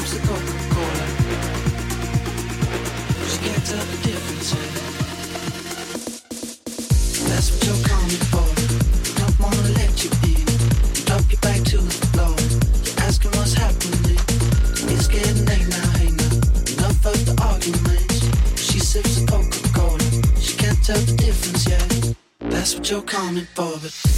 sips of Coca-Cola. She can't tell the difference. Eh? That's what you're calling for. You don't wanna let you in. You drop your back to the floor. You're asking what's happening. It's getting late now, hey now. Enough of the arguments. She sips the Coca-Cola. She can't tell the difference yet. That's what you're calling for, but.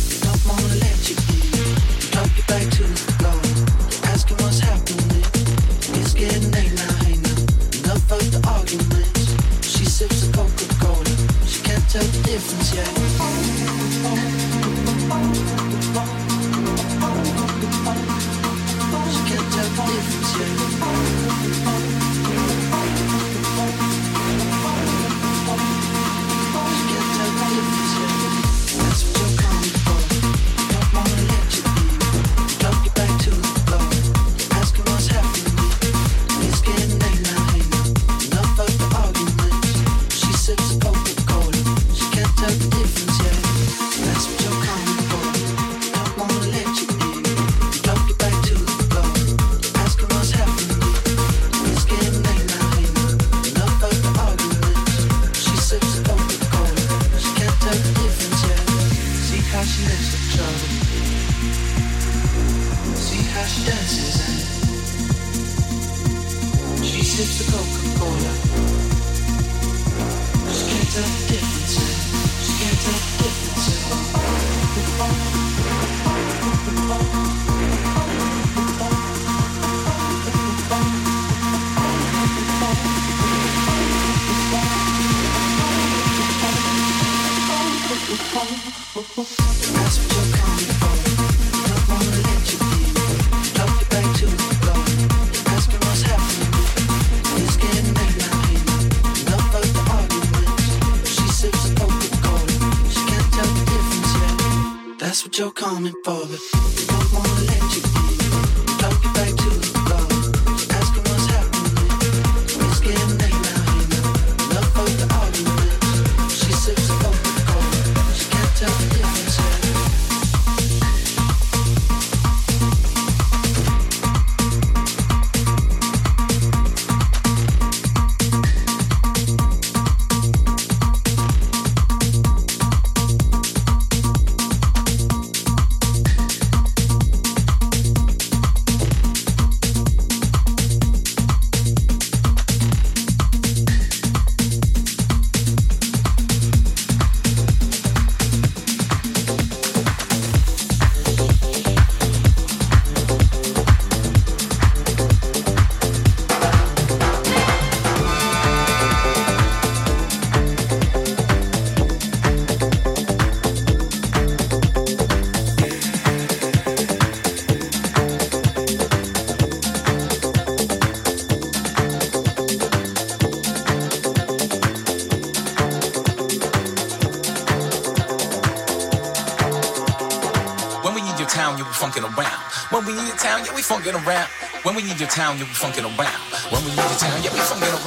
funkin' around. When we need your town, you be funkin' around. When we need your town, yeah, we funkin' around.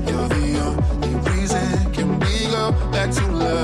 You're the only reason can we go back to love.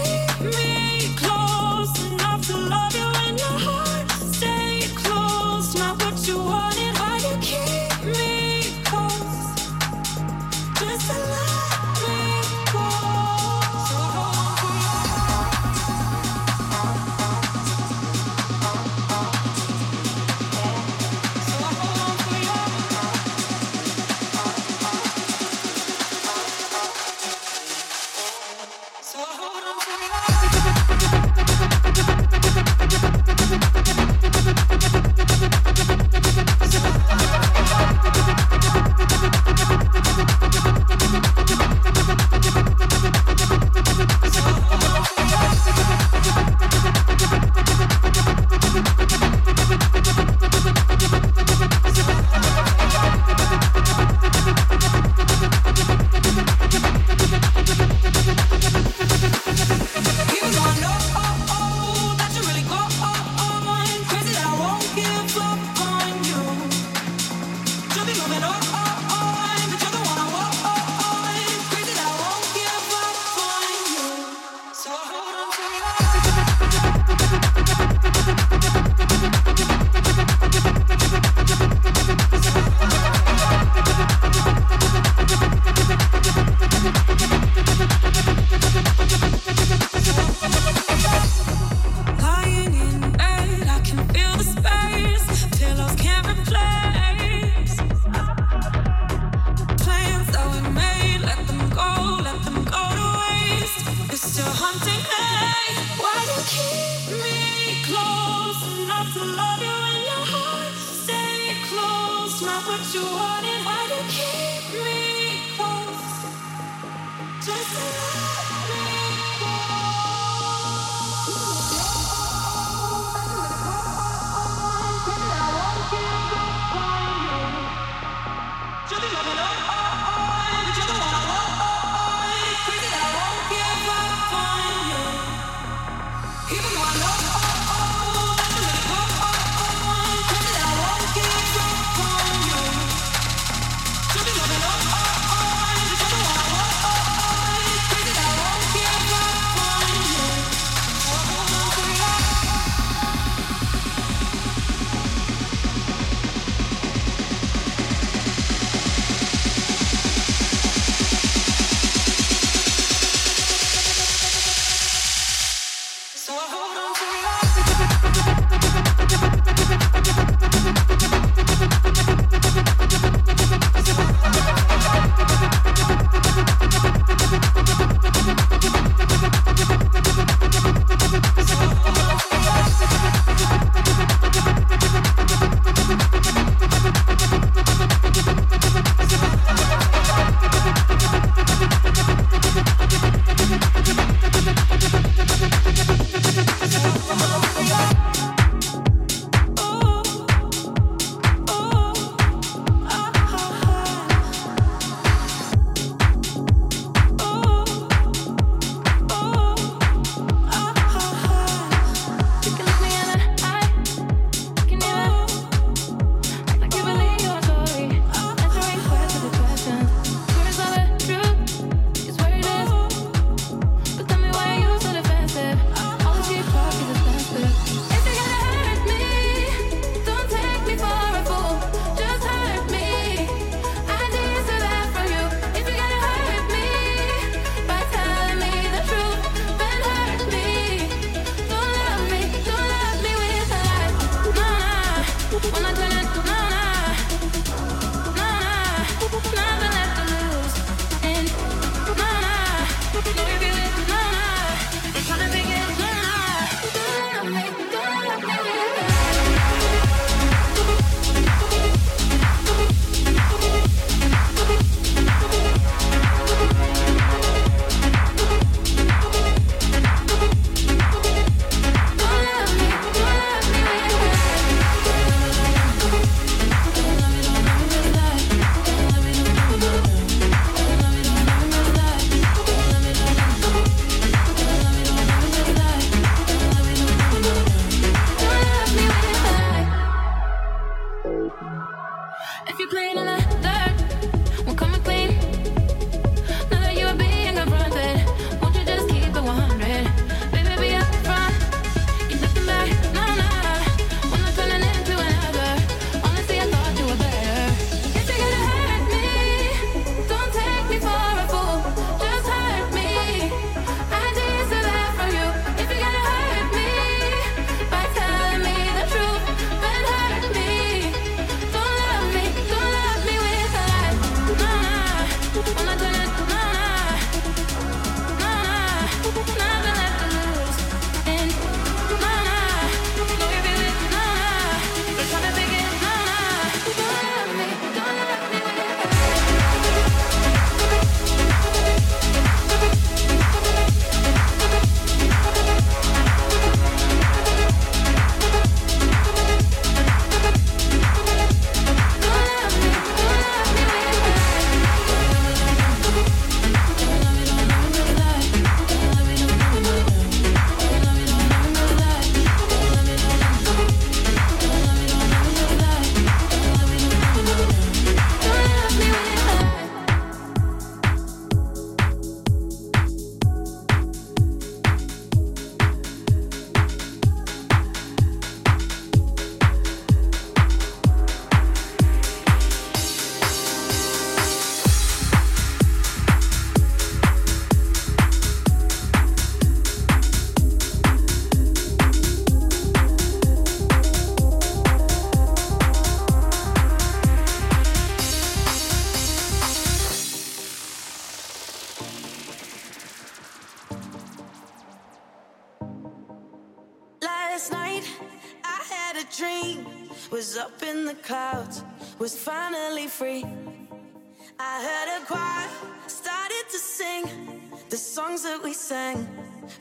The songs that we sang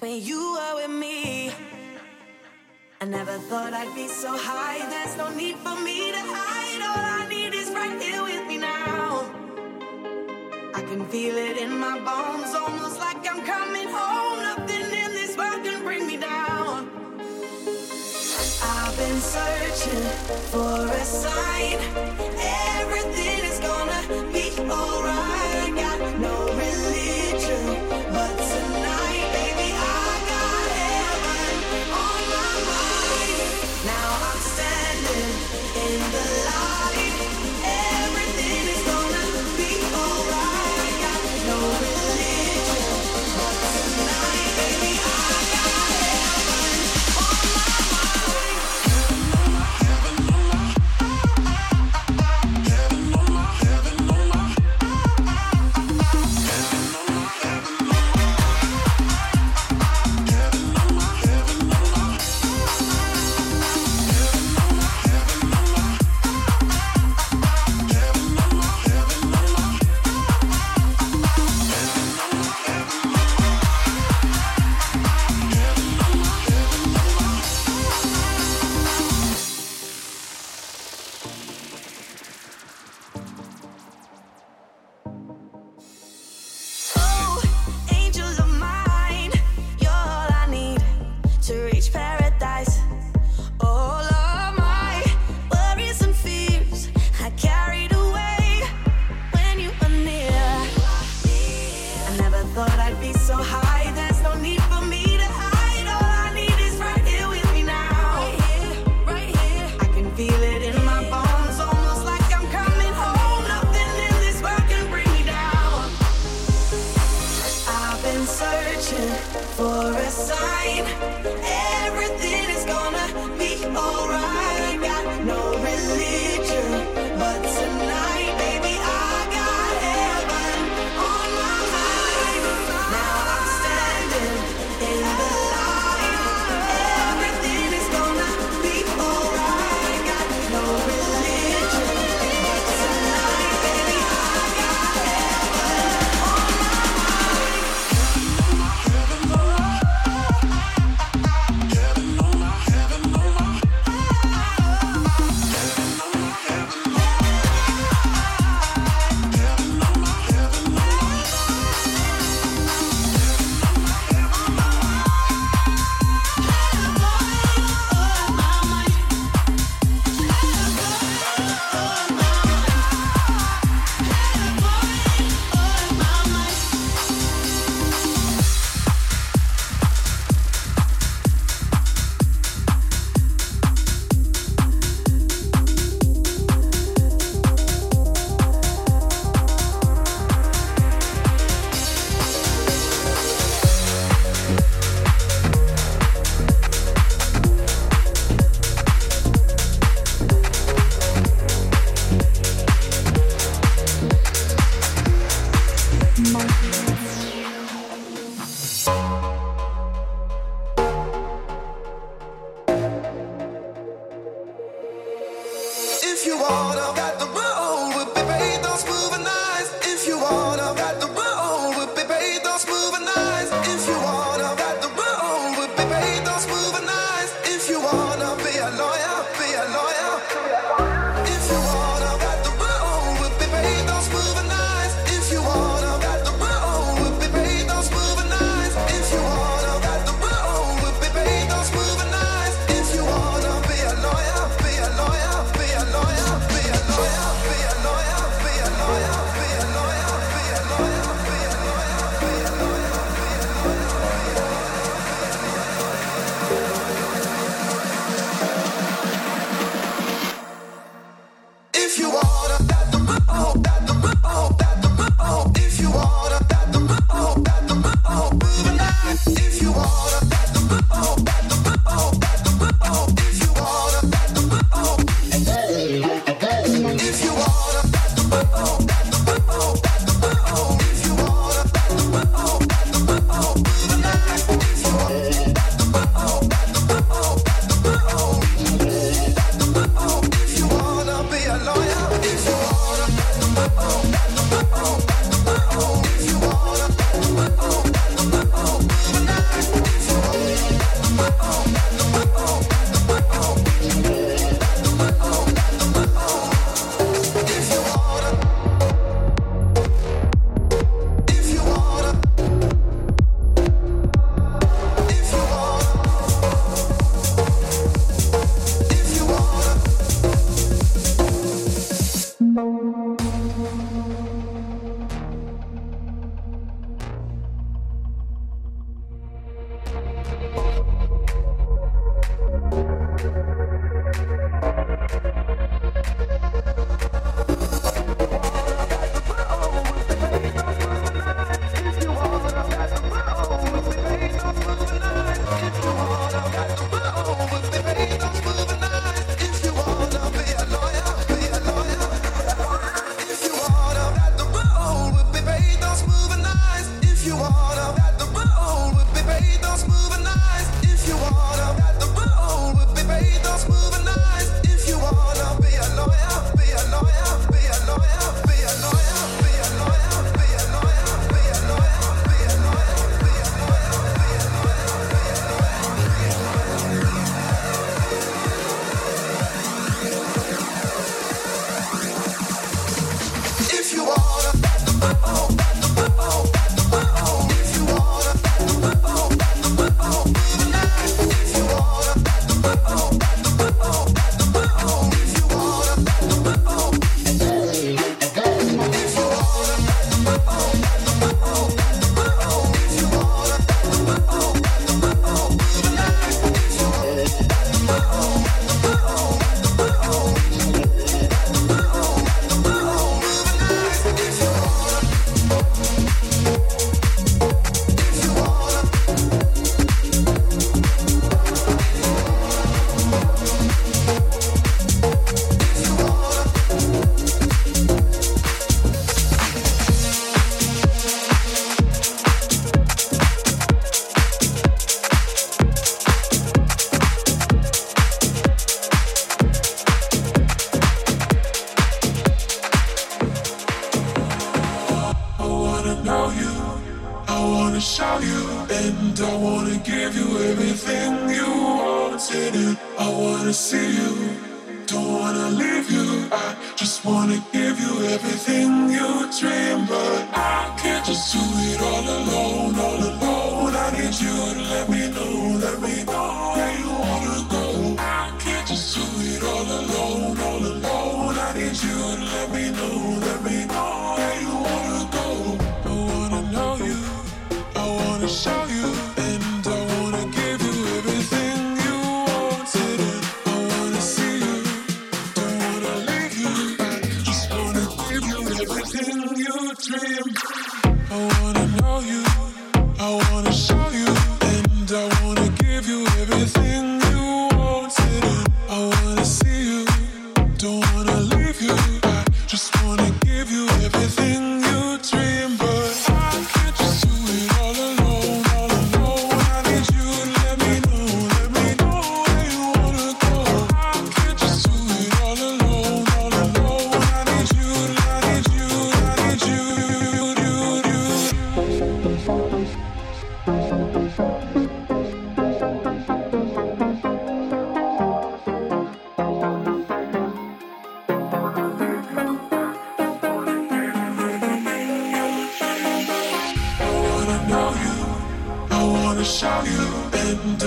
when you were with me. I never thought I'd be so high. There's no need for me to hide. All I need is right here with me now. I can feel it in my bones, almost like I'm coming home. Nothing in this world can bring me down. I've been searching for a sign.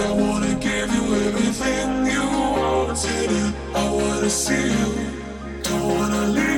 I wanna give you everything you want. I wanna see you. Don't wanna leave.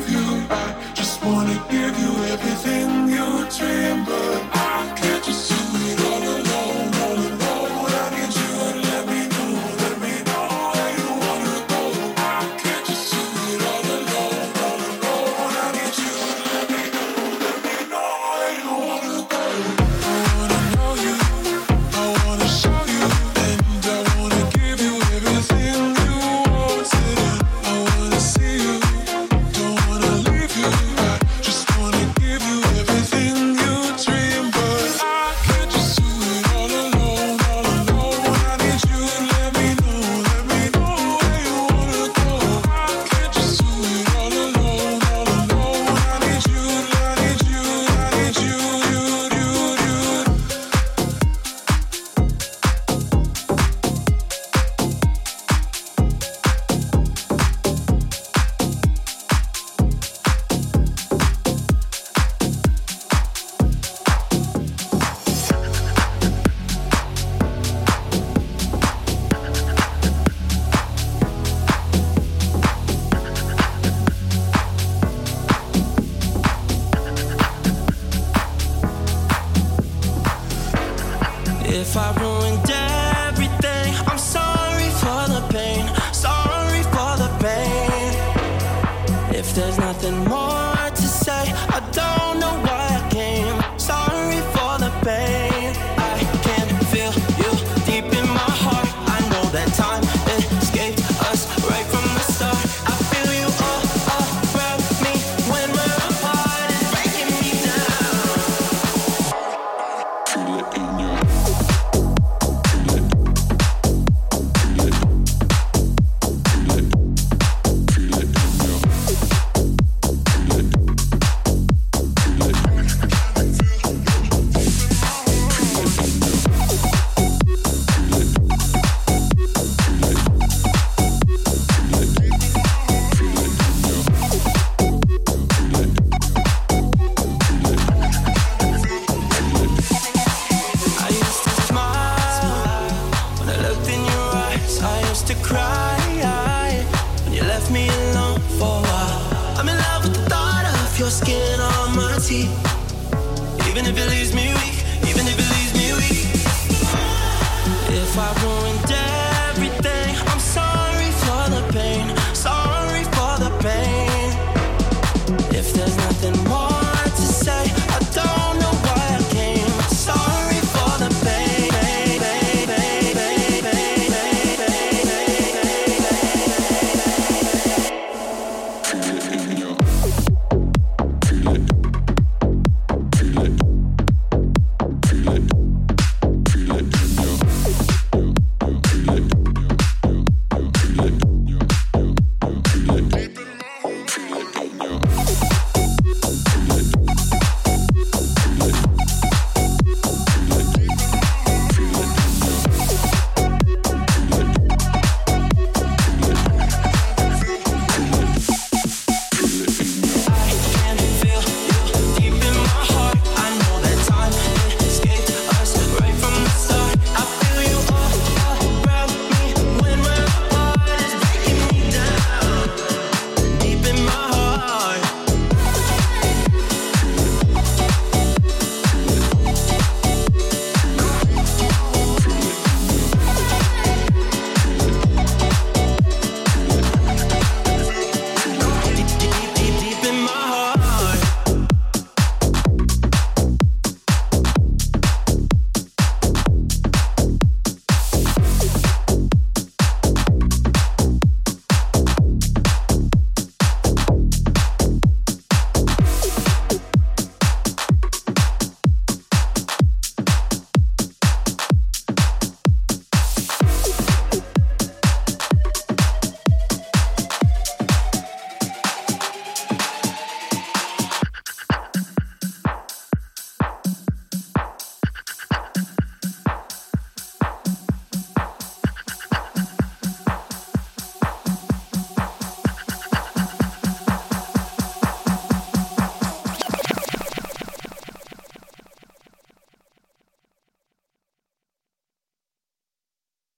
Five I I used to cry when you left me alone for a while. I'm in love with the thought of your skin on my teeth. Even if it leaves me weak, even if it leaves me weak. If I want